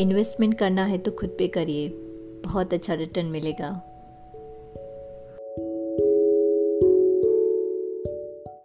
Investment करना है तो खुद पे करिए। बहुत अच्छा रिटर्न मिलेगा।